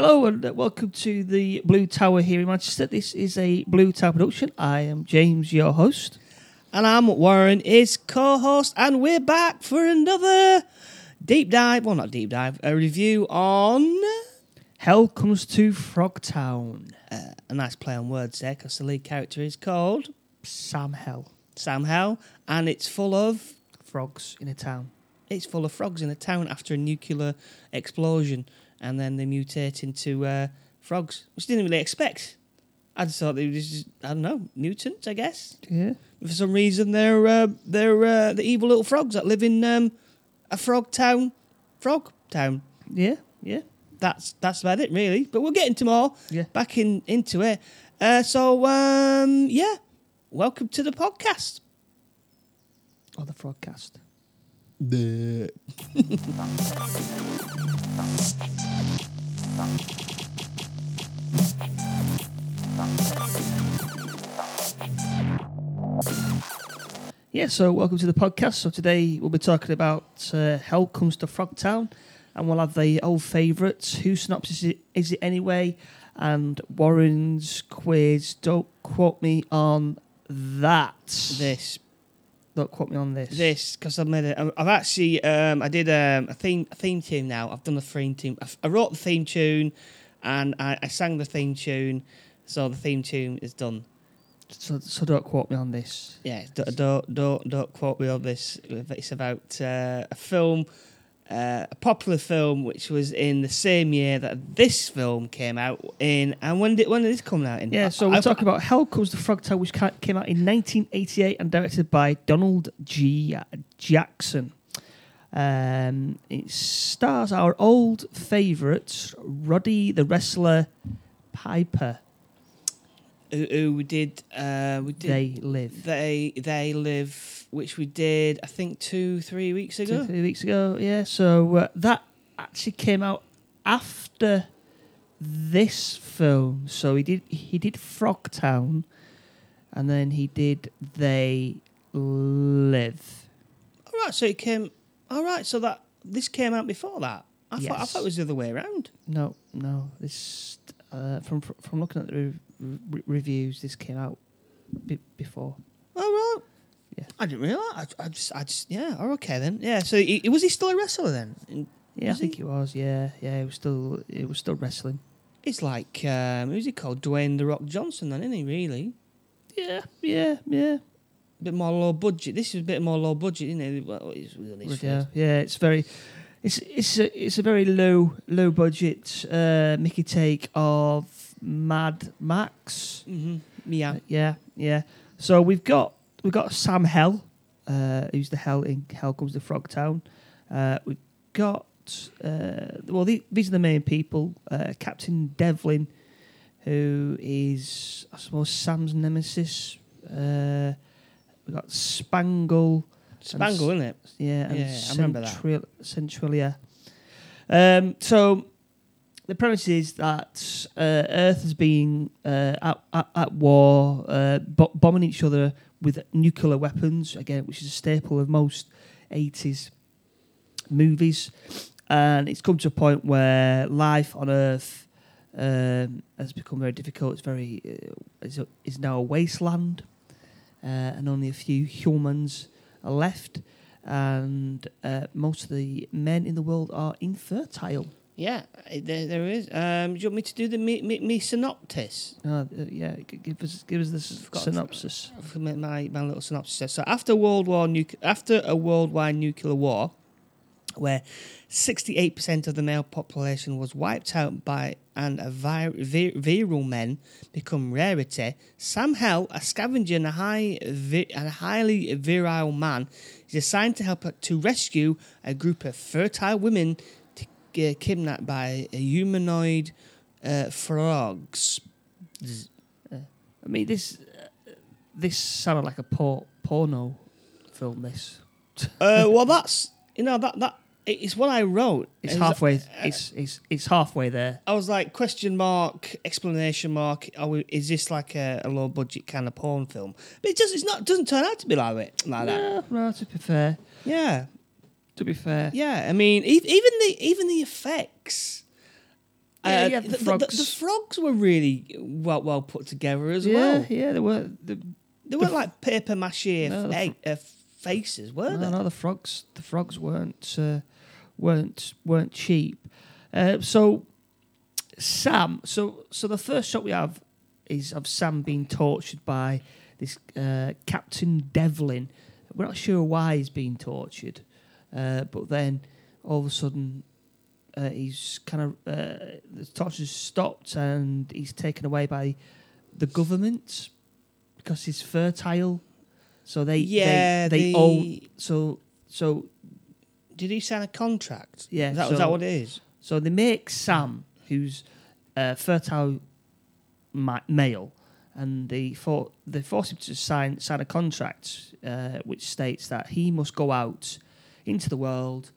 Hello and uh, welcome to the Blue Tower here in Manchester. This is a Blue Tower production. I am James, your host. And I'm Warren, his co host, and we're back for another deep dive. Well, not deep dive, a review on. Hell comes to Frogtown. Uh, a nice play on words there, because the lead character is called Sam Hell. Sam Hell, and it's full of. Frogs in a town. It's full of frogs in a town after a nuclear explosion, and then they mutate into uh, frogs, which I didn't really expect. I just thought they were just, I don't know, mutants, I guess. Yeah. But For some reason, they're uh, they're uh, the evil little frogs that live in um, a frog town, frog town. Yeah. Yeah. That's that's about it, really. But we'll get into more. Yeah. Back in into it. Uh, so um, yeah, welcome to the podcast. Or the Frogcast. The Yeah, so welcome to the podcast. So today we'll be talking about uh, Hell Comes to Frogtown, and we'll have the old favourites. Whose synopsis is it, is it anyway? And Warren's quiz. Don't quote me on that. this Don't quote me on this. this because I've made it. I've actually um, I did um, a theme a theme tune now. I've done the theme tune. I, I wrote the theme tune, and I, I sang the theme tune. So the theme tune is done. So, so don't quote me on this. Yeah, don't don't don't, don't quote me on this. It's about uh, a film, uh, a popular film, which was in the same year that this film came out in. And when did when did this come out in? Yeah, so we're I- talking about Hell Comes to Frogtown, which came out in 1988 and directed by Donald G. Jackson. Um, it stars our old favourite, Roddy the Wrestler Piper. Who, who did uh, we did They live. they they live, which we did I think two three weeks ago Two, three weeks ago, yeah. So uh, that actually came out after this film. So he did he did Frogtown, and then he did They Live. All right, so it came. All right, so that this came out before that. I thought I thought it was the other way around. No, no. This uh, from from looking at the re- re- reviews, this came out b- before. All right. Yeah. I didn't realize. I, I just, I just, yeah. Oh, okay then. Yeah. So, he, was he still a wrestler then? Yeah, Was I think he? it was. Yeah, yeah. He was still he was still wrestling. It's like, um, who's he called? Dwayne the Rock Johnson, then, isn't he? Really? Yeah, yeah, yeah. A bit more low budget. This is a bit more low budget, isn't it? Well, it's yeah, yeah. It's very. It's it's a it's a very low low budget uh, Mickey take of Mad Max. Mm-hmm. Yeah. Yeah, yeah. So we've got we've got Sam Hell, uh, who's the Hell in Hell Comes to Frogtown. Uh, we've got uh, well, the, these are the main people. Uh, Captain Devlin, who is I suppose Sam's nemesis. Uh, we've got Spangle. Spangle, isn't it? Yeah, and Yeah, I remember that. Central- Centralia. Um, so the premise is that uh, Earth has been uh, at, at, at war, uh, bo- bombing each other with nuclear weapons, again, which is a staple of most 80s movies. And it's come to a point where life on Earth um, has become very difficult. It's very uh, is, is now a wasteland, uh, and only a few humans are left. And uh, most of the men in the world are infertile. Yeah, there, there is. Um, do you want me to do the me, me, me synopsis? Uh, yeah, give us give us the synopsis. For my, my, little synopsis. So after World War nuc- after a worldwide nuclear war, where sixty eight percent of the male population was wiped out by and a vi- vi- virile men become rarity, Sam Hell, a scavenger and a high vi- and a highly virile man, is assigned to help to rescue a group of fertile women uh, kidnapped by a humanoid uh, frogs. I mean, this uh, this sounded like a por- porno film. This uh, well, that's you know that that it's what I wrote. it's And halfway. It's it's it's halfway there. I was like question mark explanation mark. Are we, is this like a, a low budget kind of porn film? But it does. It's not. Doesn't turn out to be like it like that. No, no, to be fair, Yeah, to be fair, yeah. I mean, e- even the even the effects. Yeah, Uh, yeah, the, the the- the- frogs. the frogs were really well well put together as yeah, well. yeah, they were. The, They weren't like paper mache No, fa- uh, faces, were no, they? no, the frogs. The frogs weren't uh, weren't weren't cheap. Uh, so Sam. So so the first shot we have is of Sam being tortured by this uh, Captain Devlin. We're not sure why he's being tortured, uh, but then all of a sudden. Uh, he's kind of uh, the torture's stopped and he's taken away by the government because he's fertile. So they Yeah, they, they the- own so so Did he sign a contract? Yeah, is that, so- is that what it is? so they make Sam, who's a fertile ma- male, and they for they force him to sign sign a contract uh, which states that he must go out into the world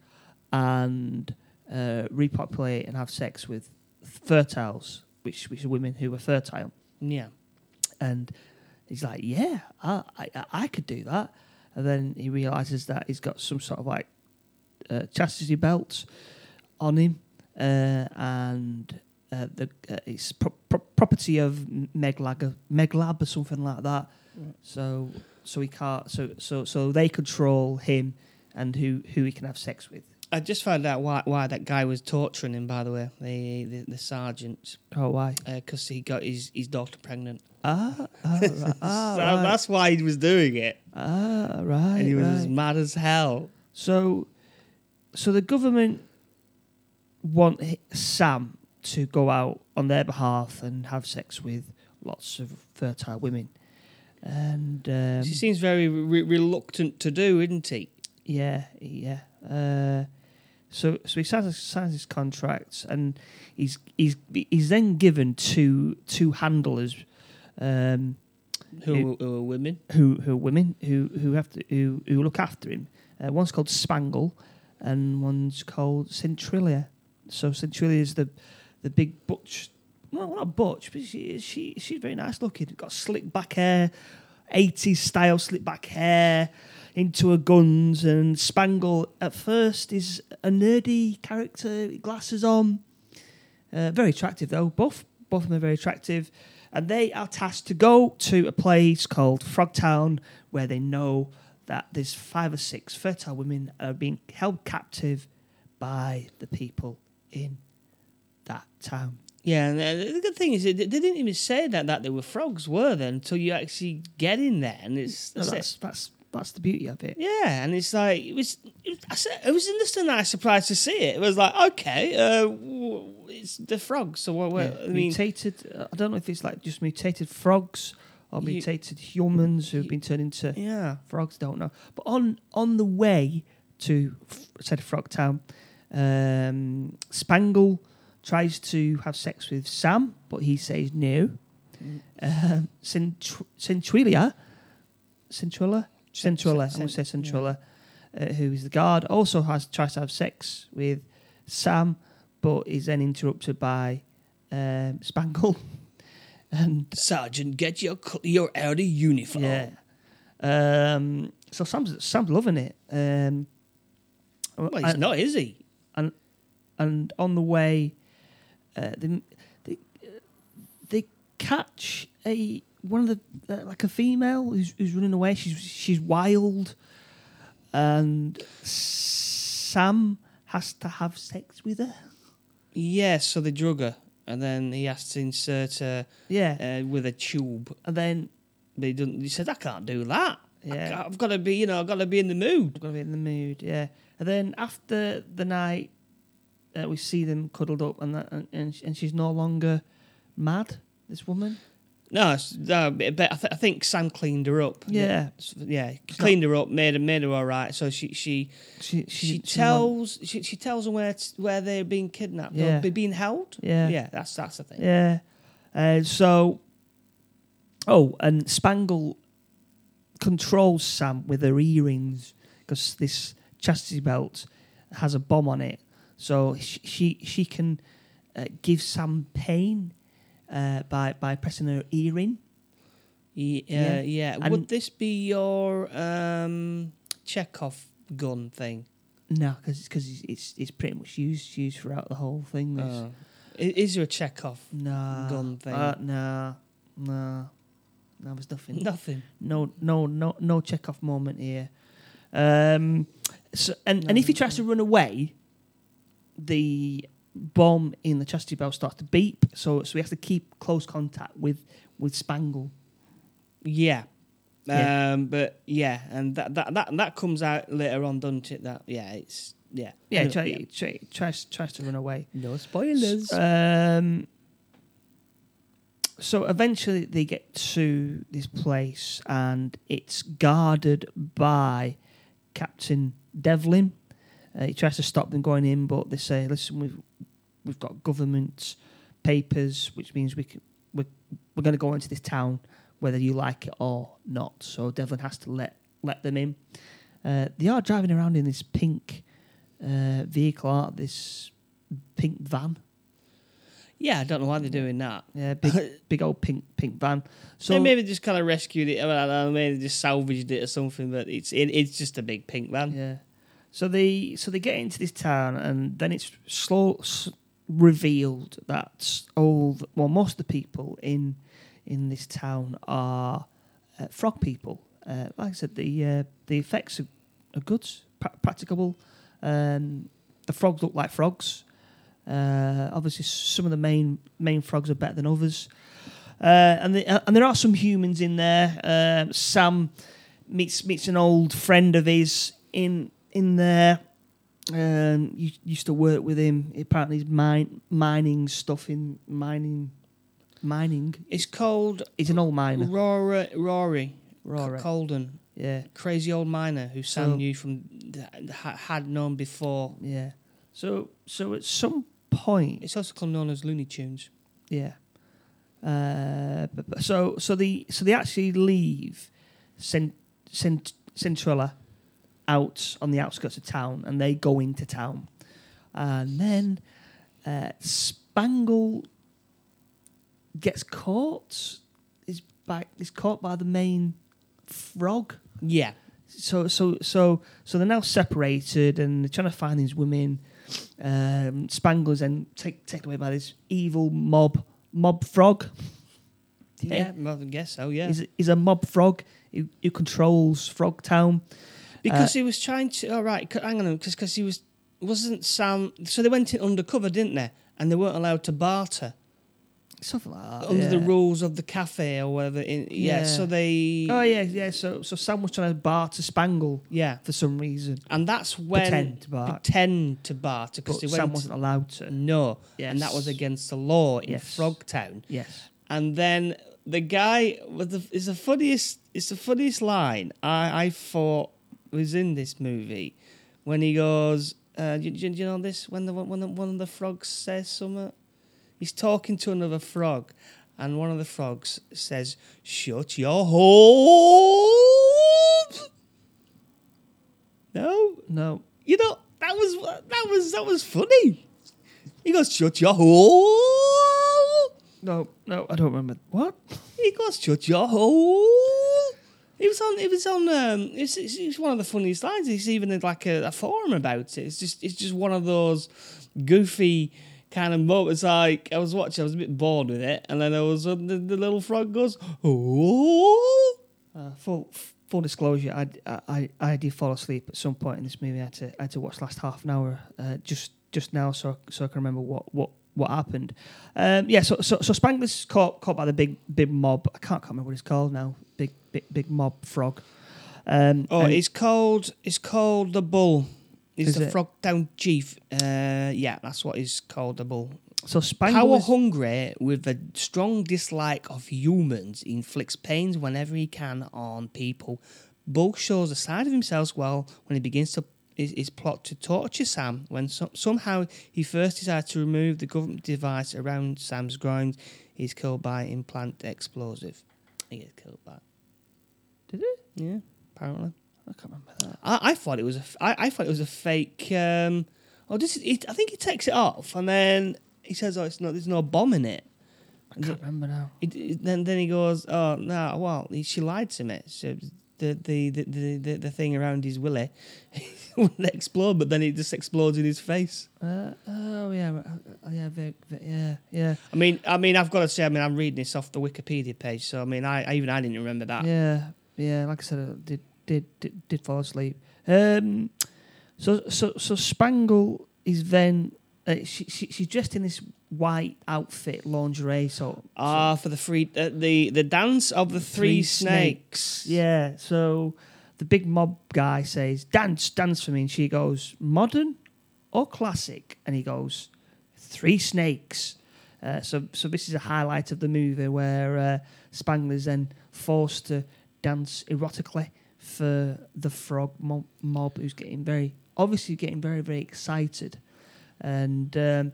and uh, repopulate and have sex with fertiles, which which are women who are fertile. Yeah. And he's like, "Yeah, I, I, I could do that." And then he realizes that he's got some sort of like uh, chastity belt on him, uh, and uh, the uh, it's pro- pro- property of Meglab, Meglab or something like that. Right. So so he can't. So so so they control him and who who he can have sex with. I just found out why why that guy was torturing him. By the way, the the, the sergeant, Oh, why? because he got his, his daughter pregnant. Ah, ah, right. ah, So right. That's why he was doing it, ah, right. and he was right. as mad as hell. So, so the government want Sam to go out on their behalf and have sex with lots of fertile women, and um, he seems very re- reluctant to do, isn't he? Yeah, yeah. Uh, so, so he signs, signs his contract, and he's he's he's then given two two handlers. Um, Who, Who- who are women? who who are women who who have to who who look after him. Uh, one's called Spangle, and one's called Centrilia. So Centrilia is the the big butch. Well, not butch, but she she she's very nice looking. Got slick back hair, eighties style slick back hair, into her guns. And Spangle at first is a nerdy character, glasses on. Uh, very attractive though. Both both of them are very attractive, and they are tasked to go to a place called Frogtown, where they know that there's five or six fertile women are being held captive by the people in that town. Yeah, and uh, the good thing is, they didn't even say that that they were frogs, were they? Until you actually get in there, and it's No, that's that's that's the beauty of it. yeah, and it's like it was. It, I said, it was interesting. That I was surprised to see it. It was like okay, uh, it's the frogs. So what? what Yeah, I mean, mutated. Uh, I don't know if it's like just mutated frogs or You- mutated humans who've been turned into yeah, frogs. Don't know. But on on the way to said Frogtown, um, Spangle tries to have sex with Sam, but he says no. Mm. Um, Centr- Centrilia, Centrilla, Centrilla. I'm going to say yeah. Uh, who is the guard, also has tries to have sex with Sam, but is then interrupted by um, Spangle. and Sergeant, get your cl- your outer uniform. yeah. Um, so Sam's Sam's loving it. Um, Well, he's and, not, is he? and on the way, uh, they, they they catch a one of the uh, like a female who's, who's running away. She's she's wild, and Sam has to have sex with her. Yes. so they drug her, and then he has to insert her Yeah, uh, with a tube. and then But he doesn't. He said, "I can't do that. Yeah, I've got to be, you know, I've got to be in the mood." I'm gonna be in the mood. Yeah, and then after the night, uh, we see them cuddled up, and that, and and, sh- and she's no longer mad. This woman. No, but I, th- I think Sam cleaned her up. Yeah. Yeah, cleaned her up, made her made her all right. So she she She she, she, tells she, she tells them where t- where they're being kidnapped Yeah. or being held. Yeah. yeah, that's that's the thing. Yeah. Uh, so, oh, and Spangle controls Sam with her earrings because this chastity belt has a bomb on it. So she she, she can uh, give Sam pain uh, by by pressing her earring. Ye- Yeah. uh, yeah. And- Would this be your um, Chekhov gun thing? No, because it's, it's it's pretty much used used throughout the whole thing. Uh, Is there a Chekhov? Nah. gun thing. Uh, nah. Nah. There was nothing. Nothing. No, no, no, no Chekhov moment here. Um, so, and, and if he tries to run away, the bomb in the chastity belt starts to beep. So, so he has to keep close contact with with Spangle. Yeah. Yeah. Um, but yeah, and that, that that that comes out later on, doesn't it? That yeah, it's yeah. Yeah, try, yeah. Try, tries tries to run away. No spoilers. Um, so eventually they get to this place and it's guarded by Captain Devlin. Uh, he tries to stop them going in, but they say, "Listen, we've we've got government papers, which means we can, we're we're going to go into this town whether you like it or not." So Devlin has to let let them in. Uh, they are driving around in this pink uh, vehicle, aren't they? this pink van. yeah, I don't know why they're doing that. Yeah, big big old pink pink van. So So maybe they just kind of rescued it. I, don't know, maybe they just salvaged it or something. But it's it, it's just a big pink van. yeah, so they so they get into this town, and then it's slow s- revealed that all the, well most of the people in in this town are uh, frog people. Uh, like I said, the uh, the effects are, are good, pra- practicable. Um, the frogs look like frogs. Uh, obviously, some of the main main frogs are better than others, uh, and the, uh, and there are some humans in there. Sam meets meets an old friend of his in in there. Um, you used to work with him. Apparently, he's mine, mining stuff in mining mining. It's called He's an old miner. Rory Rory Rory. Colden, Yeah, crazy old miner who Sam So- knew from had known before. yeah. So so at some point, It's also called known as Looney Tunes. Yeah. Uh, but, but- so so the so they actually leave Cent, Cent, Centrella out on the outskirts of town, and they go into town, and then uh, Spangle gets caught. Is by is caught by the main frog. Yeah, So so so so they're now separated, and they're trying to find these women. Um, Spangle's then take, taken away by this evil mob mob frog. yeah, well, I guess so. Yeah, He's, he's a mob frog who, who controls Frog Town. Because uh, he was trying to. Oh right, hang on, because because he was wasn't Sam. So they went in undercover, didn't they? And they weren't allowed to barter Something like that. under the Oh, rules of the cafe or whatever. In, yeah. Yeah. so they. Oh yeah, yeah. So so Sam was trying to barter Spangle yeah, for some reason. and that's when Pretend to barter. pretend to barter because Sam went. wasn't allowed to. No, and that was against the law in Yes. Frogtown. Yes. And then the guy with the is the funniest. It's the funniest line I I thought was in this movie when he goes. Uh, do, do you know this? When the when the, one of the frogs says something, he's talking to another frog, and one of the frogs says, "Shut your hole." No, No. you know that was that was that was funny. He goes, "Shut your hole." No. No. I don't remember. What? He goes, shut your hole. It was on. It was on. Um, it's, it's, it's one of the funniest lines. It's even like a, a forum about it. It's just. It's just one of those goofy kind of moments. Like I was watching, I was a bit bored with it, and then there was the, the little frog goes, oh. Uh, full full disclosure, I, I I did fall asleep at some point in this movie. I had to I had to watch last half an hour uh, just just now, so so I can remember what what what happened. Um, yeah, so so so Spangler's caught caught by the big big mob. I can't, can't remember what it's called now. Big big big mob frog. Um, Oh, it's called. It's called the bull. He's Is the it? Frogtown chief. Uh, yeah, that's what he's called. The bull. so Spangler Power hungry with a strong dislike of humans, he inflicts pains whenever he can on people. Bull shows a side of himself well when he begins to his, his plot to torture Sam. When so, somehow he first decides to remove the government device around Sam's groins, he's killed by implant explosive. He gets killed by. did it? Yeah, apparently. I can't remember that. I, I thought it was a. f- I, I thought it was a fake. Um, oh, this is. It, I think he takes it off and then he says, "Oh, it's not. There's no bomb in it." I can't remember now. It, it- then then he goes, "Oh no, well, he- she lied to me. So the the the the, the, thing around his willy wouldn't explode, but then it just explodes in his face. Uh, oh yeah, right, uh, yeah, yeah, yeah, I mean, I mean, I've got to say, I mean, I'm reading this off the Wikipedia page, so I mean, I, I even I didn't remember that. yeah, yeah. Like I said, I did did did, did fall asleep. Um, so so so Spangle is then uh, she, she she's dressed in this white outfit, lingerie. So, Ah, for the three, uh, the the dance of the three, Three snakes. so yeah. So the big mob guy says, "Dance, dance for me," and she goes, "Modern or classic?" And he goes, three snakes." Uh, so, so this is a highlight of the movie where uh, Spangler's then forced to dance erotically for the frog mob, mob who's getting very, obviously getting very, very excited, and um,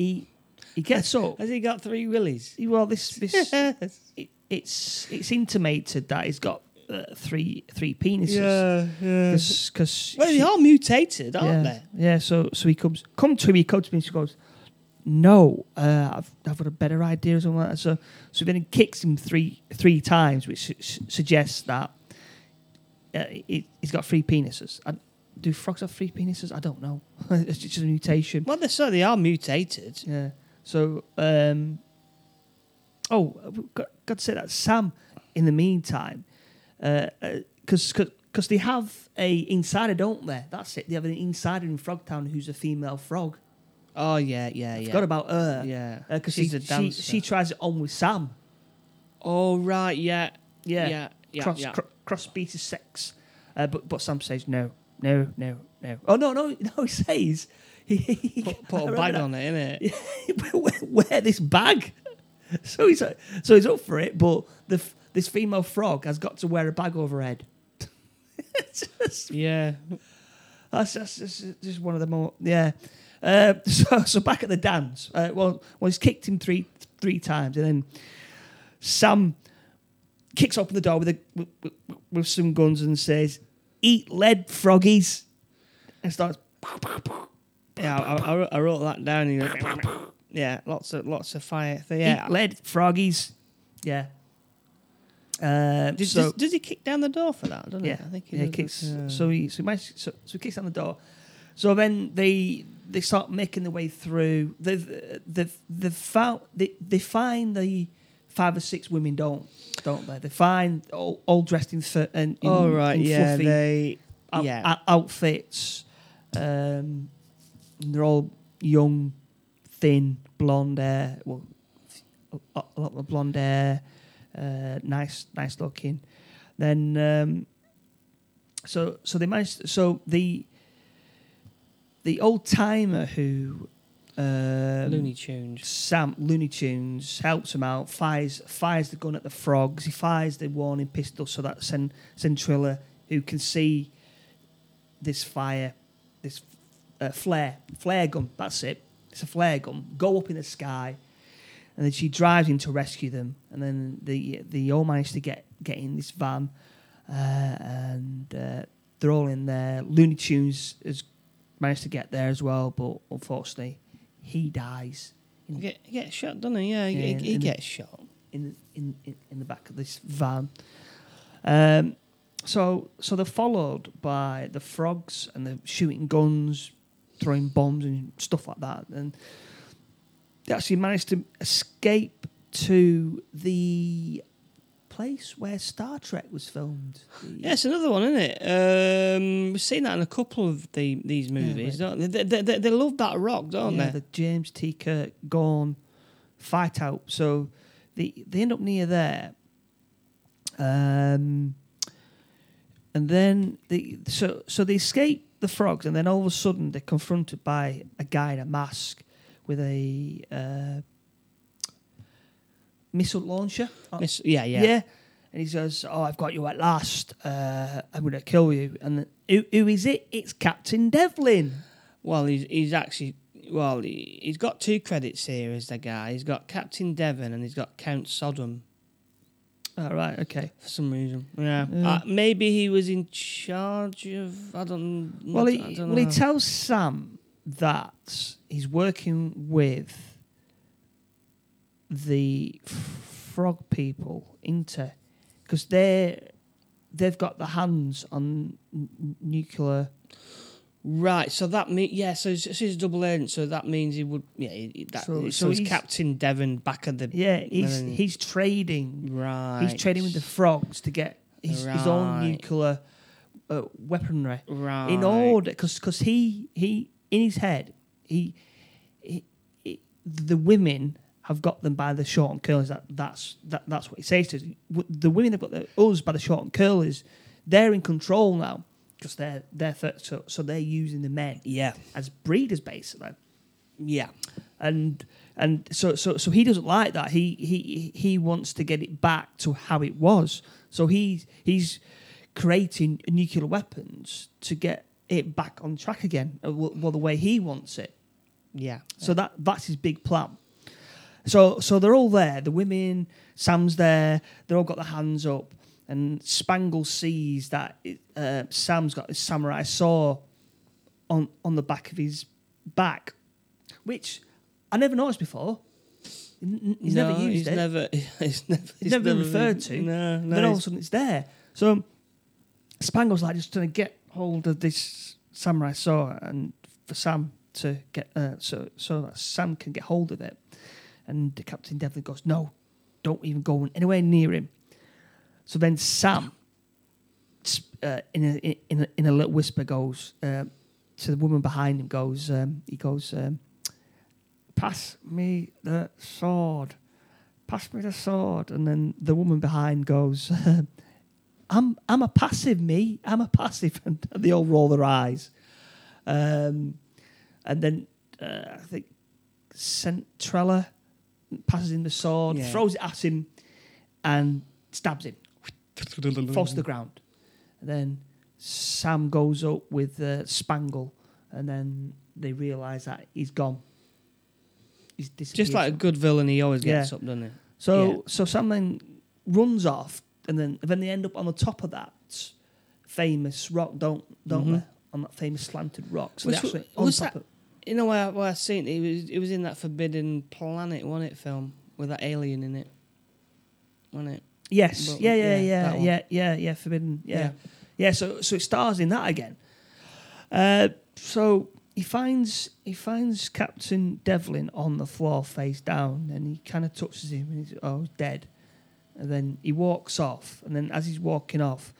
he he gets up. Has he got three willies? Well, this this it, it's it's intimated that he's got uh, three three penises. yeah, yeah. Because Well, they are mutated, aren't yeah, they? yeah. So so he comes come to me, he comes to me, and she goes, "No, uh, I've I've got a better idea or something like that." So so then he kicks him three three times, which su- su- suggests that uh, he, he's got three penises. I, do frogs have three penises? I don't know. it's just a mutation. Well, they so they are mutated. Yeah. So, um, oh, we've got, got to say that Sam, in the meantime, because uh, because they have a insider, don't they? That's it. They have an insider in Frogtown who's a female frog. Oh yeah, yeah, yeah. Forgot about her. yeah, Because she's she, a she dancer. she tries it on with Sam. oh right, yeah, Yeah. yeah, yeah. cross yeah. cr- cross species sex. Uh, but but Sam says no, no, no, no. Oh no, no, no. He says he, he put, put a bag that. on it, innit? wear, wear this bag. So he's so he's up for it, but the this female frog has got to wear a bag over her head. Just- Yeah. that's, that's just, just one of the more yeah. Uh, so so back at the dance, uh, well, well he's kicked him three three times, and then Sam kicks open the door with a with, with, with some guns and says, "Eat lead, froggies," and starts. Yeah, I, I, wrote, I wrote that down. and goes, yeah, lots of lots of fire. So, yeah. Eat lead, froggies. Yeah. Uh, Does, so does, does he kick down the door for that? Yeah? I think he yeah, he kicks. yeah. So he so he, manages, so, so he kicks down the door. So then they they start making their way through. They've they've they've found they they find the five or six women don't don't they? They find all, all dressed in fur and in, oh right, in yeah, fluffy they out- yeah. out- outfits. Um, they're all young, thin, blonde hair. Well, a a lot of blonde hair, uh, nice, nice looking. Then, um, so so they managed. So the the old timer who um, Looney Tunes. Sam Looney Tunes helps him out, fires fires the gun at the frogs. He fires the warning pistol so that Cen- Centrilla, who can see this fire, this uh, flare flare gun. That's it. It's a flare gun. Go up in the sky, and then she drives in to rescue them. And then the they all manage to get get in this van, uh, and uh, they're all in there. Looney Tunes has managed to get there as well, but unfortunately, he dies. He get, he gets shot, doesn't he? Yeah, he, Yeah, he, he gets shot. in in in, in the back of this van. Um, so so they're followed by the frogs and they're shooting guns, throwing bombs and stuff like that, and they actually managed to escape to the place where Star Trek was filmed. Yeah, it's another one, isn't it? Um, we've seen that in a couple of the these movies, don't they? They, they, they, they love that rock, don't yeah, they? the James T. Kirk Gorn fight out. So they they end up near there. Um, and then they so so they escape the frogs, and then all of a sudden they're confronted by a guy in a mask with a uh, missile launcher. Miss- yeah, yeah, Yeah. And he says, "Oh, I've got you at last. Uh, I'm going to kill you." And who, who is it? It's Captain Devlin. Well, he's he's actually well, he, he's got two credits here as the guy. He's got Captain Devon and he's got Count Sodom All right. Okay. for some reason. Yeah, Yeah. Uh, maybe he was in charge of. I don't. Well, I he, don't well, he tells Sam that he's working with the frog people into because they're they've got the hands on n- nuclear. Right, so that means yeah, so so he's double agent, so that means he would yeah, he- that, So- so, so he's- Captain Devon back at the Yeah, he's then- he's trading. right. He's trading with the frogs to get his, his own nuclear uh, weaponry. right in order because he he in his head he, he, he the women have got them by the short and curlers that that's that, that's what he says to us. The women have got the, us by the short and curlers they're in control now because they're they're th- so, so they're using the men Yeah, as breeders basically yeah, and and so so so he doesn't like that. He he he wants to get it back to how it was. So he he's creating nuclear weapons to get it back on track again, uh, well, well the way he wants it. yeah. So that that's his big plan. So so they're all there. The women, Sam's there. They're all got their hands up, and Spangle sees that it, uh, Sam's got his samurai saw on on the back of his back, which I never noticed before. He's never No, used he's it. Never, he's never, he's never been referred to. No, no. then all of a sudden it's there. So Spangle's like just trying to get hold of this samurai sword and for Sam to get uh, so so that Sam can get hold of it. And Captain Devlin goes, "No, don't even go anywhere near him." So then Sam, uh, in a in a, in a little whisper, goes uh, to the woman behind him. Goes, um, he goes, um, "Pass me the sword." pass me the sword. And then the woman behind goes, I'm I'm a passive, me. I'm a passive. And they all roll their eyes. Um, and then uh, I think Centrella passes him the sword, Yeah. throws it at him, and stabs him, falls to the ground. And then Sam goes up with uh, Spangle, and then they realise that he's gone. He's Just like a good villain, he always gets Yeah. up, doesn't he? So Yeah. so Sam then runs off, and then then they end up on the top of that famous rock, don't don't Mhm. they? On that famous slanted rock. So Which they wa- actually on was top that- of You know where, where I seen it? It was, it was in that Forbidden Planet, wasn't it? Film with that alien in it, wasn't it? yes, Well, yeah, yeah, yeah, yeah, yeah, yeah, yeah, Forbidden, yeah. Yeah. yeah, So so it stars in that again. Uh, so he finds he finds Captain Devlin on the floor face down, and he kind of touches him, and he's oh he's dead. And then he walks off, and then as he's walking off,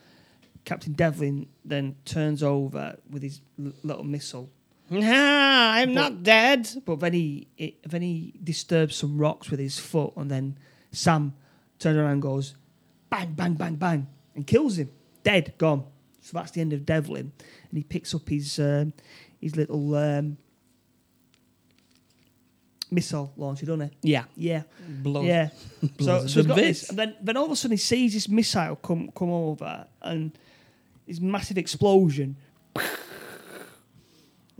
Captain Devlin then turns over with his l- little missile Nah, I'm But- not dead. But then he it, then he disturbs some rocks with his foot, and then Sam turns around and goes bang, bang, bang, bang, and kills him, dead, gone. So that's the end of Devlin, and he picks up his um, his little um, missile launcher, doesn't he? Yeah, Yeah, blows. yeah. so blows so he's the got this, and then then all of a sudden he sees this missile come come over, and this massive explosion.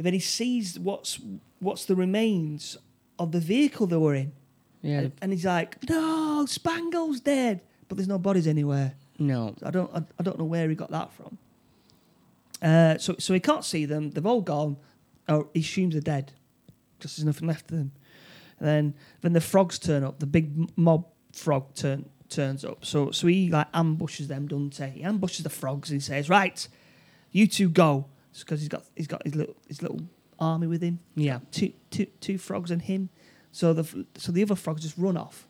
And then he sees what's what's the remains of the vehicle they were in. Yeah, And, and he's like, "No, Spangle's dead," but there's no bodies anywhere. no. I don't, I, I don't know where he got that from. Uh, so, so he can't see them. They've all gone. Oh, he assumes they're dead because there's nothing left of them. And then, then the frogs turn up. The big mob frog turn turns up. So, so he like ambushes them, doesn't he? He ambushes the frogs and he says, "Right, you two go," because he's got he's got his little his little army with him Yeah, two, two, two frogs and him. So the so the other frogs just run off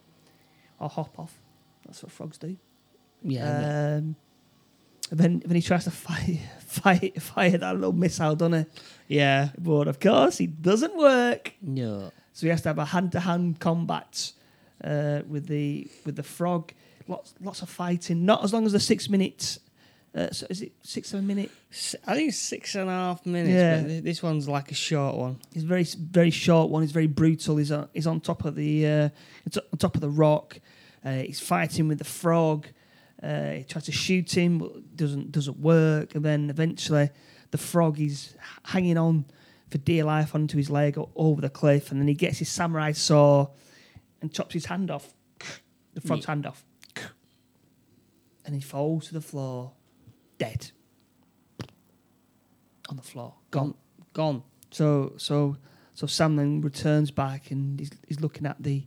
or hop off. That's what frogs do. yeah. Um, and then then he tries to fire fire fire that little missile, doesn't he? yeah. But of course, it doesn't work. No. So he has to have a hand to hand combat uh, with the with the frog. Lots lots of fighting. Not as long as the six minutes. Uh, so is it six seven minute? I think it's six and a half minutes. Yeah. This one's like a short one. It's very very short one. He's very brutal. He's on, he's on top of the uh, it's on top of the rock. Uh, he's fighting with the frog. Uh, he tries to shoot him, but doesn't doesn't work. And then eventually, the frog is hanging on for dear life onto his leg over the cliff. And then he gets his samurai saw and chops his hand off. The frog's hand off, and he falls to the floor, dead. On the floor, gone. Gone. So so so Sam then returns back and he's, he's looking at the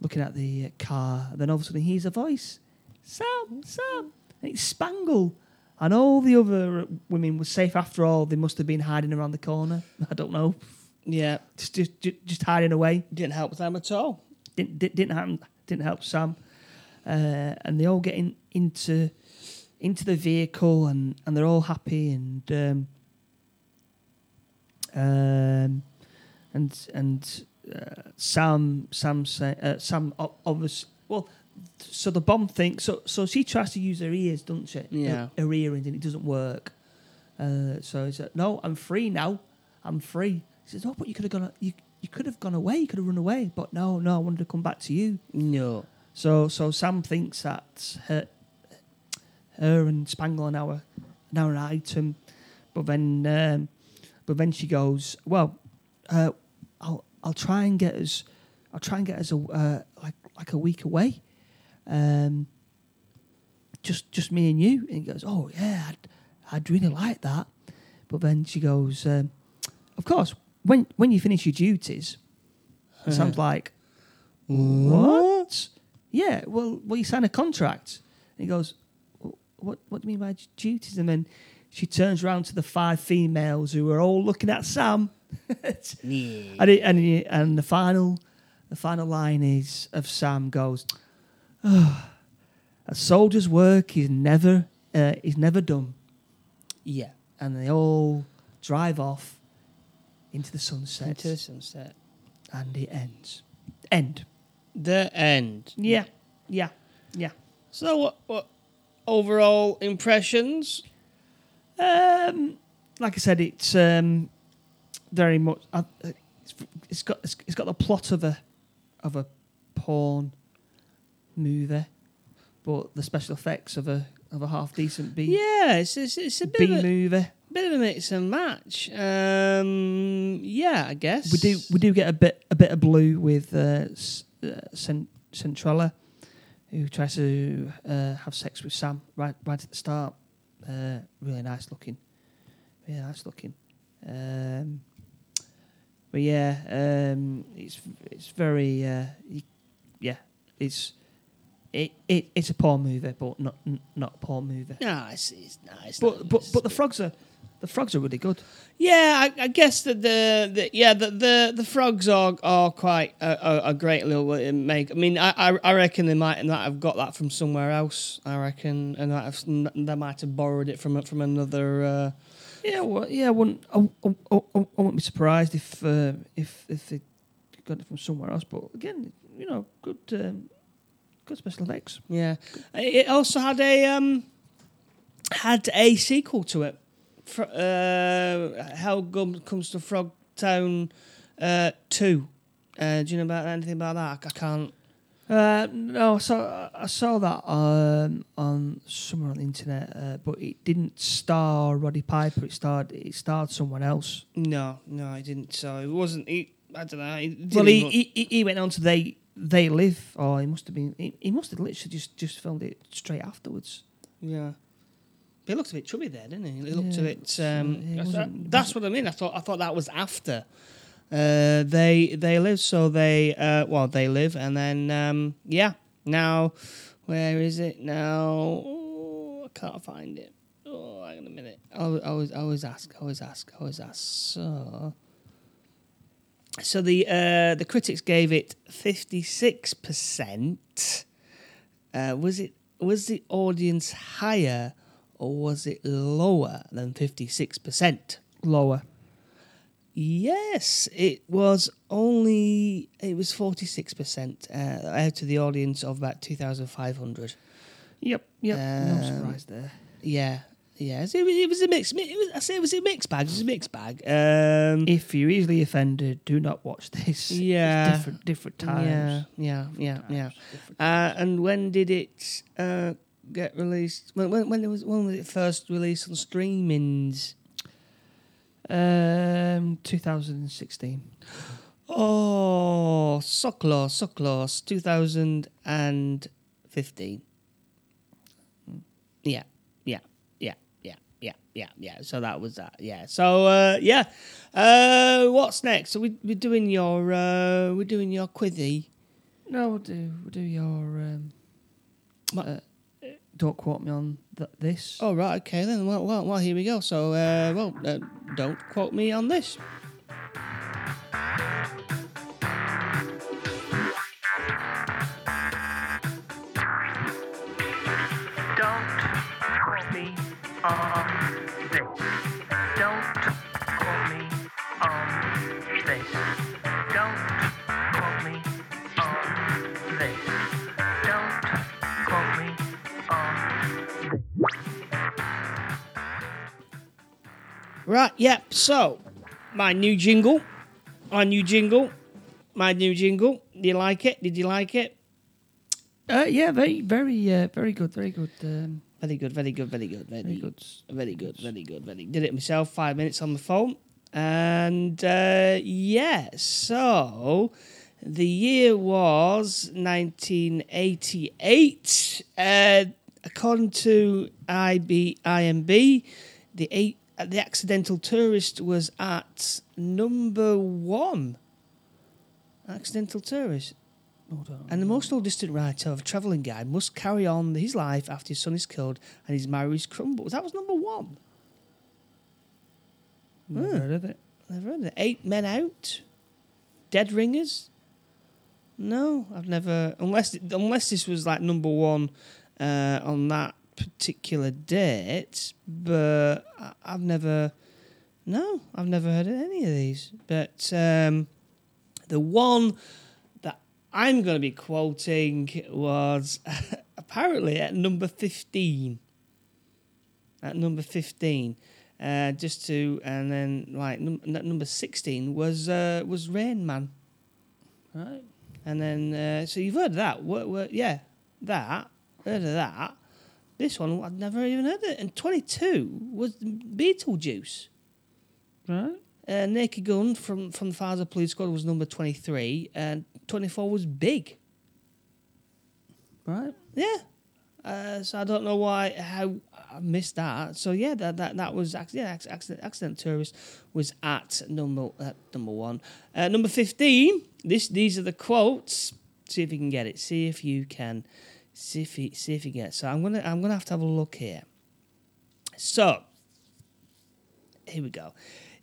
looking at the uh, car. And then all of a sudden he hears a voice, Sam, Sam, and it's Spangle. And all the other women were safe after all. They must have been hiding around the corner. I don't know. Yeah, Just, just, ju- just hiding away. didn't help them at all. Didn't, didn't, didn't happen. Didn't help Sam. Uh, and they all get in, into into the vehicle, and, and they're all happy. And um, um, and and uh, Sam Sam say, uh, Sam obviously well. So the bomb thinks so. So she tries to use her ears, doesn't she? Yeah. Her, her earrings, and it doesn't work. Uh, so he said, "No, I'm free now. I'm free." He says, "Oh, but you could have gone. You you could have gone away. You could have run away. But no, no. I wanted to come back to you." No. So so Sam thinks that her, her and Spangle are now a now an item, but then um, but then she goes, well, uh, I'll I'll try and get us, I'll try and get us a uh, like like a week away, um, just just me and you. And he goes, oh yeah, I'd I'd really like that, but then she goes, um, of course, when when you finish your duties, and Sam's like, what? Yeah, well, well, you sign a contract. And he goes, "Wh- what, what do you mean by duties? And then she turns around to the five females who are all looking at Sam. Yeah. and, he, and, he, and the final, the final line is of Sam goes, oh, "A soldier's work is never, uh, is never done." Yeah. And they all drive off into the sunset, Into the sunset. and it ends. End. The end. Yeah, yeah, yeah. So what? What overall impressions? Um, like I said, it's um, very much. Uh, it's, it's got it's, it's got the plot of a of a porn movie, but the special effects of a of a half decent B Yeah, it's it's, it's a bit B of a, movie. bit of a mix and match. Um, yeah, I guess We do we do get a bit a bit of blue with uh, uh, Cent- Centrella, who tries to uh, have sex with Sam right right at the start. Uh, really nice looking, really nice looking. Um, but yeah, um, it's it's very uh, yeah, it's it, it it's a poor movie, but not n- not a porn movie. No, it's, it's nice. But but but the frogs are the frogs are really good. Yeah, I, I guess that the, the yeah the, the the frogs are are quite a, a, a great little make. I mean, I, I I reckon they might not have got that from somewhere else. I reckon, and that have, they might have borrowed it from from another. Uh, Yeah, well, yeah, I wouldn't, I, I, I, I wouldn't be surprised if uh, if if they got it from somewhere else. But again, you know, good um, good special effects. yeah, it also had a um had a sequel to it. Fr- uh, How Gum comes to Frogtown uh, two. Uh, do you know about anything about that? I can't. Uh, no, I saw I saw that um, on somewhere on the internet, uh, but it didn't star Roddy Piper. It starred it starred someone else. No, no, I didn't. So it wasn't. He, I don't know. He well, didn't he, look- he he- he went on to they they live, or he must have been he, he must have literally just just filmed it straight afterwards. Yeah. But he looked a bit chubby there, didn't he? He looked Yeah, a bit. Um, he that's- what I mean. I thought. I thought that was after. Uh, they they live, so they uh, well they live, and then um, yeah. Now, where is it now? Oh, I can't find it. Oh, hang on a minute. I always, I always, I always ask. I always ask. I always ask. So, so the uh, the critics gave it fifty six percent. Uh, was it was the audience higher or was it lower than fifty six percent? Lower. Yes, it was only it was forty six percent uh, out of the audience of about two thousand five hundred. Yep, yep. no Um, surprise there. Yeah, yeah. So it, was- it was a mixed. It was, I say it was a mixed bag. It was a mixed bag. Um, If you're easily offended, do not watch this. It's Yeah. different different times. Yeah, yeah, yeah, yeah. Uh, and when did it uh, get released? When, when, when was when was it first released on streamings? Um, 2016. Oh, so close, so close. 2015. Yeah, yeah, yeah, yeah, yeah, yeah, yeah. So that was that. Yeah. So uh, yeah. Uh, what's next? So we we're doing your uh, we're doing your quizzy. No, we'll do we'll do your um, What? uh, don't quote me on th- this. Oh right, okay then. Well, well, well here we go. So, uh, well, uh, don't quote me on this. Don't quote me on on this. Don't quote me on this. Don't quote me on Right, yep. So, my new jingle, my new jingle, my new jingle. Did you like it? Did you like it? Uh, yeah, very, very, uh, very good, very good. Um, Very good, very good, very good, very, very good, good. very good, very good. Did it myself. Five minutes on the phone, and uh, yeah. So, the year was 1988. Uh, according to IB, IMB, the eight, uh, the accidental tourist was at number one. Accidental tourist. And the An emotional distant writer of a travelling guide must carry on his life after his son is killed and his marriage crumbles. That was number one. Never Hmm. heard of it. Never heard of it. Eight Men Out? Dead Ringers? No, I've never. Unless unless this was like number one uh, on that particular date, but I've never. No, I've never heard of any of these. But um, the one that I'm going to be quoting was apparently at number 15. At number 15. Uh, just to, and then like num- number 16 was uh, was Rain Man. Right. And then, uh, so you've heard of that. What, what, yeah, that. Heard of that. This one, I'd never even heard of it. And 22 was Beetlejuice. Right. Uh, Naked Gun from, from the Father Police Squad was number 23. And 24 was Big. Right. Yeah. Uh, so I don't know why how I missed that. So yeah, that that, that was yeah, accident accident tourist was at number at number one. Uh, number fifteen. This these are the quotes. See if you can get it. See if you can. See if you see if you get. It. So I'm gonna I'm gonna have to have a look here. So here we go.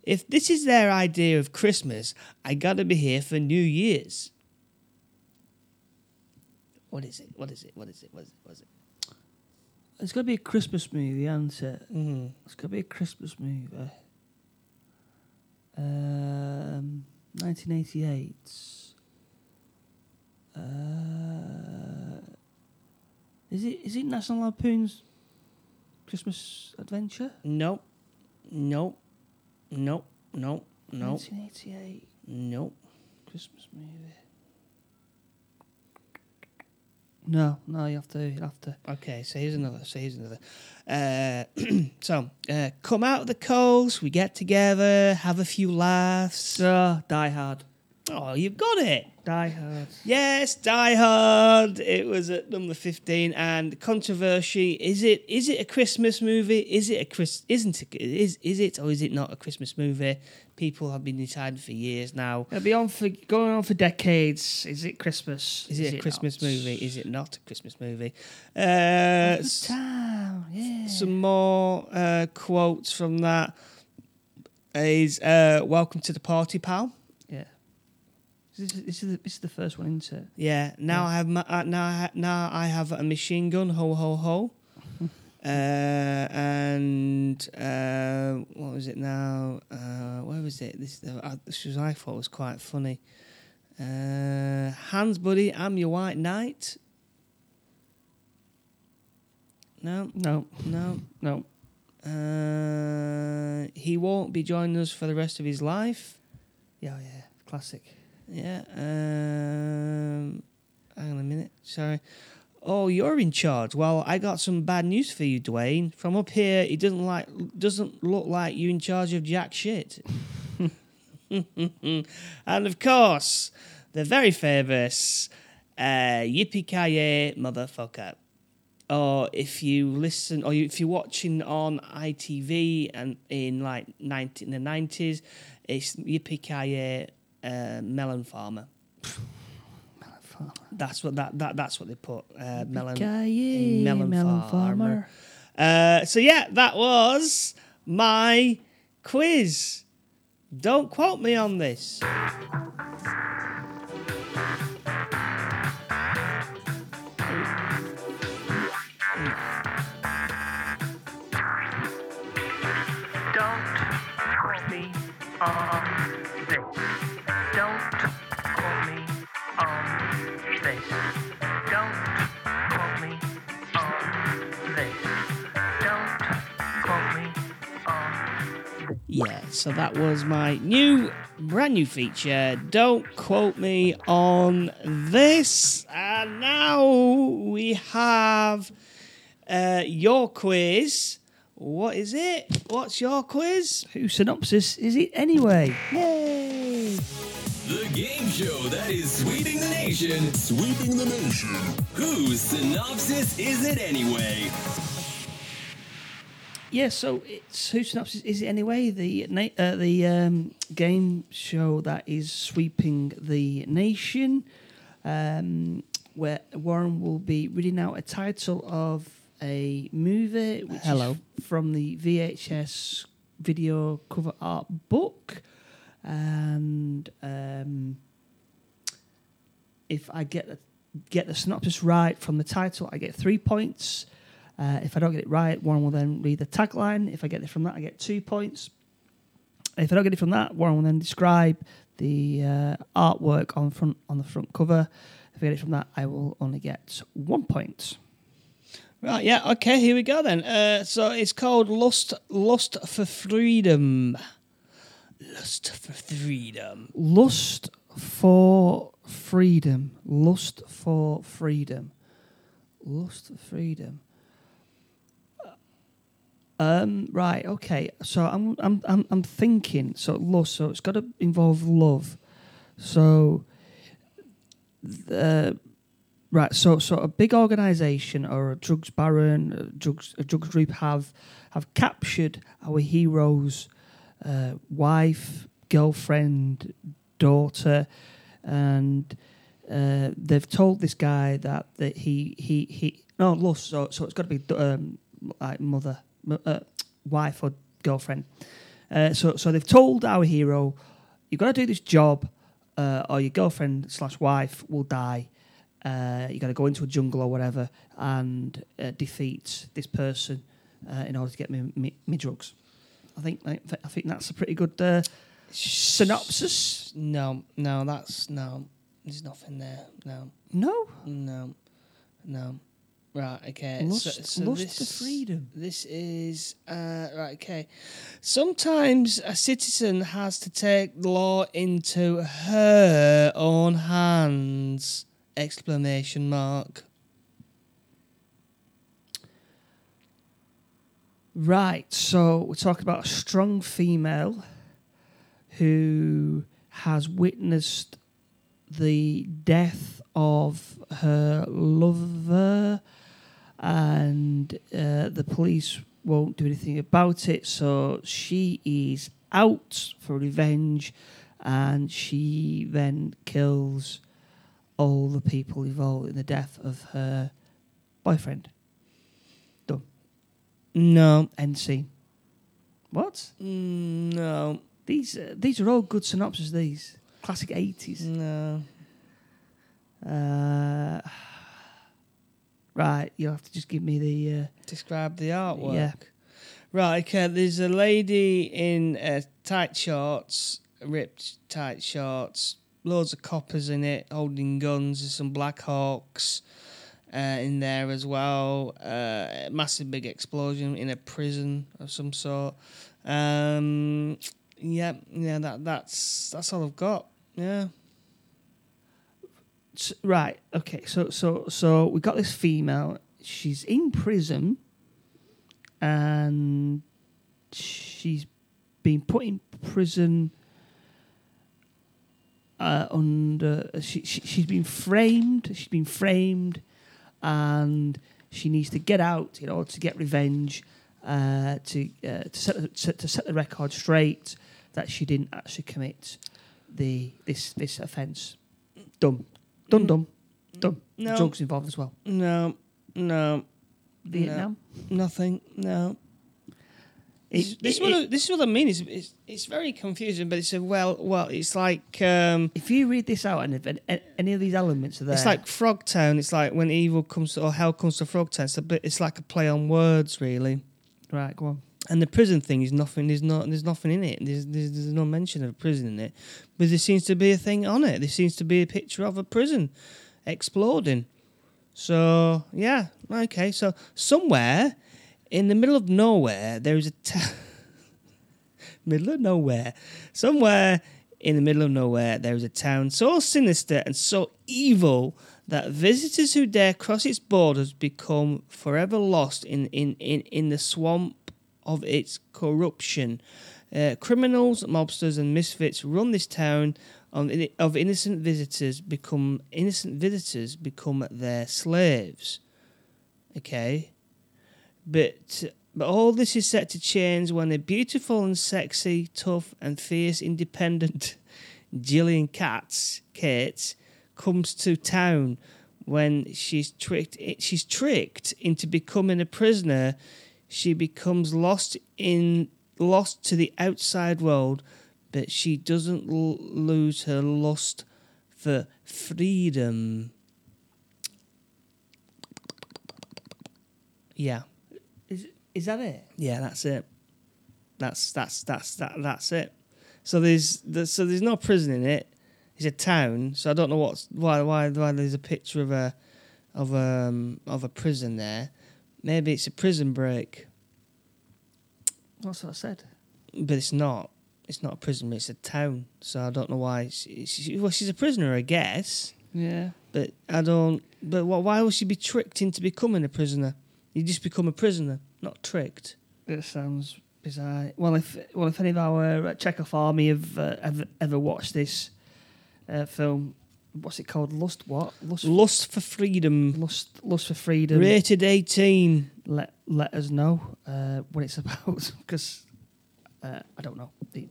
If this is their idea of Christmas, I gotta be here for New Year's. What is it? What is it? What is it? What is it? What is it? It's got to be a Christmas movie, hasn't it? Mm. It's got to be a Christmas movie. Um, 1988. Uh, is it is it National Lampoon's Christmas Adventure? Nope. Nope. Nope. Nope. Nope. 1988 Nope. Christmas movie. No, no, you have to, you have to. Okay, so here's another. So here's another. Uh, so, uh, come out of the coast, we get together, have a few laughs. Ah, Die Hard. Oh, you've got it. Die Hard. Yes, Die Hard. It was at number fifteen, and controversy. Is it? Is it a Christmas movie? Is it a Chris? Isn't it? Is is it or is it not a Christmas movie? People have been deciding for years now. It'll be on for going on for decades. Is it Christmas? Is it a Christmas not? movie? Is it not a Christmas movie? Uh, time, yeah. some more uh, quotes from that is uh, "Welcome to the party, pal." Yeah. This is, this, is the, this is the first one, isn't it? Yeah. Now I have ma- uh, now I ha- now I have a machine gun. Ho ho ho. uh, and uh, what was it now? Uh, where was it? This uh, this was I thought was quite funny. Uh, Hans, buddy, I'm your white knight. No, No, no. no. Uh, he won't be joining us for the rest of his life. Yeah, yeah. Classic. Yeah. Um, hang on a minute. Sorry. Oh, you're in charge. Well, I got some bad news for you, Dwayne. From up here, it doesn't like doesn't look like you in charge of jack shit. and of course, the very famous uh, Yippee Ki motherfucker. Or if you listen, or if you're watching on ITV and in like 90, in the nineties, it's Yippee Ki uh, melon farmer. That's what that, that that's what they put. Uh, melon, Yippee-ki-yay, melon, melon farmer. farmer. Uh, so yeah, that was my quiz. Don't quote me on this. Don't quote me on Yeah, so that was my new, brand new feature. Don't quote me on this. And now we have uh, your quiz. What is it? What's your quiz? Whose synopsis is it anyway? Yay! The game show that is sweeping the nation. Sweeping the nation. Whose synopsis is it anyway? Yeah, so it's whose synopsis is it anyway? The na- uh, the um, game show that is sweeping the nation, um, where Warren will be reading out a title of a movie, which Hello. is from the VHS video cover art book, and um, if I get the, get the synopsis right from the title, I get three points. Uh, if I don't get it right, Warren will then read the tagline. If I get it from that, I get two points. If I don't get it from that, Warren will then describe the uh, artwork on front on the front cover. If I get it from that, I will only get one point. Right, yeah, okay, here we go then. Uh, so it's called Lust Lust for Freedom. Lust for Freedom. Lust for freedom. Lust for freedom. Lust for freedom. Um. Right. Okay. So I'm. I'm. I'm. I'm thinking. So lust. So it's got to involve love. So. The, right. So. So a big organisation or a drugs baron, a drugs a drugs group have have captured our hero's uh, wife, girlfriend, daughter, and uh, they've told this guy that, that he he he no lust. So so it's got to be um, like mother, uh, wife or girlfriend. Uh, so so they've told our hero, you've got to do this job, uh, or your girlfriend slash wife will die. Uh, you got to go into a jungle or whatever and uh, defeat this person uh, in order to get me, me, me drugs. I think I, I think that's a pretty good uh, synopsis. No, no, that's no. There's nothing there. No, No, no, no. Right, okay. lust, lust for freedom. This is uh, right. Okay. Sometimes a citizen has to take the law into her own hands! Exclamation mark. Right, so we're talking about a strong female who has witnessed the death of her lover, and uh, the police won't do anything about it. So she is out for revenge, and she then kills all the people involved in the death of her boyfriend. Done. No, End scene. What? Mm, no, These uh, these are all good synopses. These classic eighties. no. Uh, right, you'll have to just give me the. Uh, Describe the artwork. Yeah. Right, okay. There's a lady in uh, tight shorts, ripped tight shorts, loads of coppers in it, holding guns. There's some Black Hawks uh, in there as well. Uh, massive big explosion in a prison of some sort. Um, yeah, yeah. That that's that's all I've got. Yeah. S- right. Okay. So so so we got this female. She's in prison, and she's been put in prison. Uh, under she, she she's been framed. She's been framed, and she needs to get out in order to get revenge. Uh, to uh, to set the, to, to set the record straight that she didn't actually commit the this this offence. Done, done, Mm. done. Done. No. Drugs involved as well. No, no, Vietnam. nothing. No. This, It- this, is it- what I, this is what I mean. It's, it's it's very confusing, but it's a well, well, it's like um, If you read this out and if an- a- any of these elements are there, it's like Frogtown. It's like when evil comes to, or hell comes to Frogtown. It's a bit. It's like a play on words, really. right. Go on. And the prison thing is nothing. There's not. There's nothing in it. There's, there's there's no mention of a prison in it, but there seems to be a thing on it. There seems to be a picture of a prison exploding. So yeah, okay. So somewhere in the middle of nowhere there is a middle of nowhere. Somewhere in the middle of nowhere there is a town so sinister and so evil that visitors who dare cross its borders become forever lost in in in, in the swamp of its corruption. Uh, criminals, mobsters, and misfits run this town. On, of innocent visitors become innocent visitors become their slaves. Okay, but but all this is set to change when a beautiful and sexy, tough and fierce, independent Gillian Katz, Kate, comes to town when she's tricked. She's tricked into becoming a prisoner. She becomes lost in lost to the outside world, but she doesn't l- lose her lust for freedom. Yeah. Is is that it? Yeah, that's it. That's that's that's that that's it. So there's, there's so there's no prison in it. It's a town. So I don't know what's why why why there's a picture of a of um of a prison there. Maybe it's a prison break, That's what I said. but it's not. It's not a prison. It's a town. So I don't know why. Well, she's a prisoner, I guess. Yeah. But I don't. But why would she be tricked into becoming a prisoner? You just become a prisoner, not tricked. It sounds bizarre. Well, if well, if any of our uh, Chekhov army have uh, ever ever watched this uh, film, what's it called? Lust what? Lust. Lust for freedom. Lust. Lust for freedom. Rated 18. Let let us know uh, what it's about because uh, I don't know. It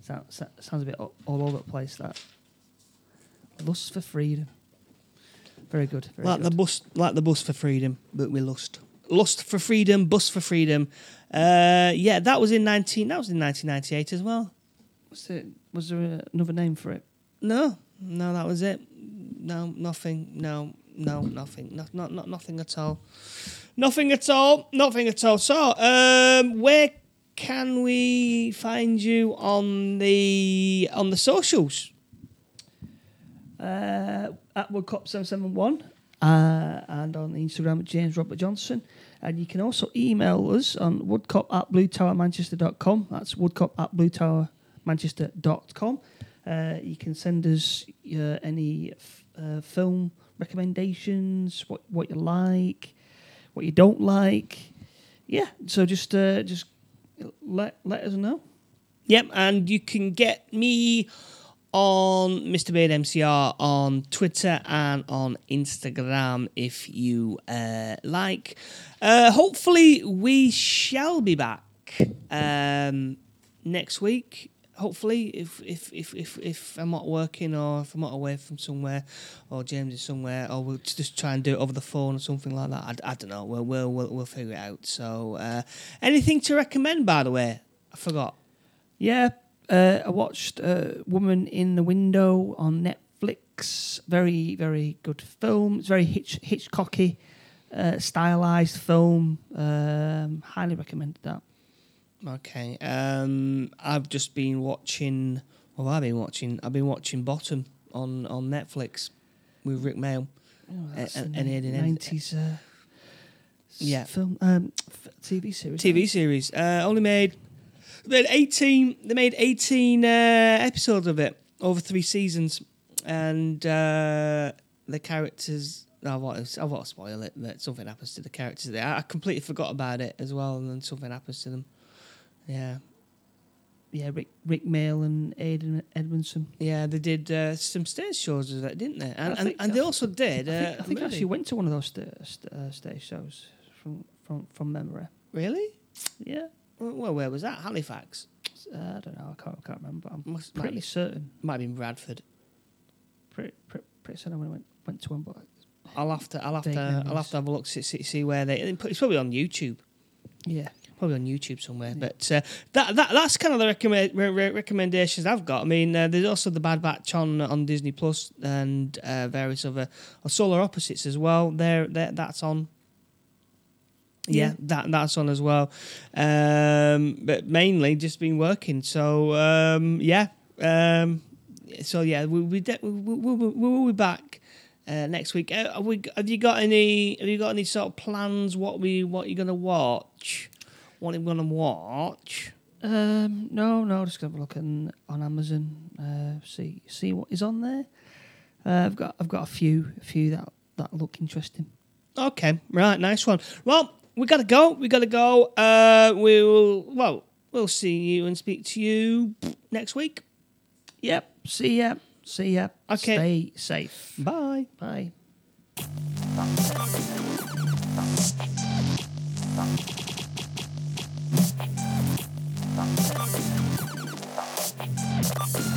sounds, sounds a bit all, all over the place. That lust for freedom. Very good. Very like good. the bus, like the bus for freedom, but we lust. Lust for freedom, bus for freedom. Uh, yeah, that was in nineteen. That was in nineteen ninety eight as well. was, it, was there another name for it? No, no, that was it. No, nothing. No, no, nothing. No, not, not, nothing at all. Nothing at all. Nothing at all. So, um, where can we find you on the on the socials? uh, at woodcop771 uh, and on Instagram at James Robert Johnson. And you can also email us on woodcop at bluetowermanchester.com. That's woodcop at bluetowermanchester.com. Uh, you can send us uh, any f- uh, film recommendations, what, what you like, what you don't like. Yeah, so just uh, just let let us know. Yep, and you can get me on Mr. Beard MCR on Twitter and on Instagram if you uh, like. Uh, hopefully, we shall be back um, next week. Hopefully, if, if if if if I'm not working or if I'm not away from somewhere, or James is somewhere, or we'll just try and do it over the phone or something like that. I, I don't know. We'll we'll we'll, we'll figure it out. So, uh, anything to recommend? By the way, I forgot. Yeah, uh, I watched uh, Woman in the Window on Netflix. Very, very good film. It's very Hitch- Hitchcocky, uh, stylized film. Um, highly recommended that. Okay. Um, I've just been watching. Well, I've been watching. I've been watching Bottom on on Netflix with Rik Mayall. Oh, that's a an- an nineties uh, Yeah. film um, f- TV series. TV series. Uh, only made made eighteen. They made eighteen uh, episodes of it over three seasons, and uh, the characters. I want I want to spoil it. That something happens to the characters. There, I I completely forgot about it as well, and then something happens to them. Yeah. Yeah, Rick Rik Mayall and Aidan Edmondson. Yeah, they did uh, some stage shows of that, didn't they? And and, and they also did. I Uh, think, I think I a actually went to one of those st- st- uh, stage shows from from from memory. Really? Yeah, Well, well, where was that? Halifax. uh, I don't know. I can't, I can't remember. I'm Must, might, pretty be, certain. might have been Bradford. Pretty, pretty, pretty certain when I went. went to one, but I'll have to. I'll have to. I'll have to have a look. See, see, see where they. It's probably on YouTube. yeah. Probably on YouTube somewhere. But uh, that that that's kind of the recommend, re- re- recommendations I've got. I mean, uh, there's also the Bad Batch on on Disney Plus and uh, various other uh, Solar Opposites as well. There, there that's on. Yeah, Yeah. that that's on as well. Um, but mainly just been working. So um, yeah. Um, so yeah, we we, de- we, we, we, we will be back uh, next week. Uh, have, we, have you got any? Have you got any sort of plans? What we what you're gonna watch? What you're gonna watch? Um, no, no, just gonna have a look on, on Amazon. Uh, see see what is on there. Uh, I've got I've got a few a few that that look interesting. Okay, right, nice one. Well, we gotta go. We gotta go. Uh, we'll well, we'll see you and speak to you next week. Yep. See ya. See ya. Okay. Stay safe. Bye. Bye. Thank you.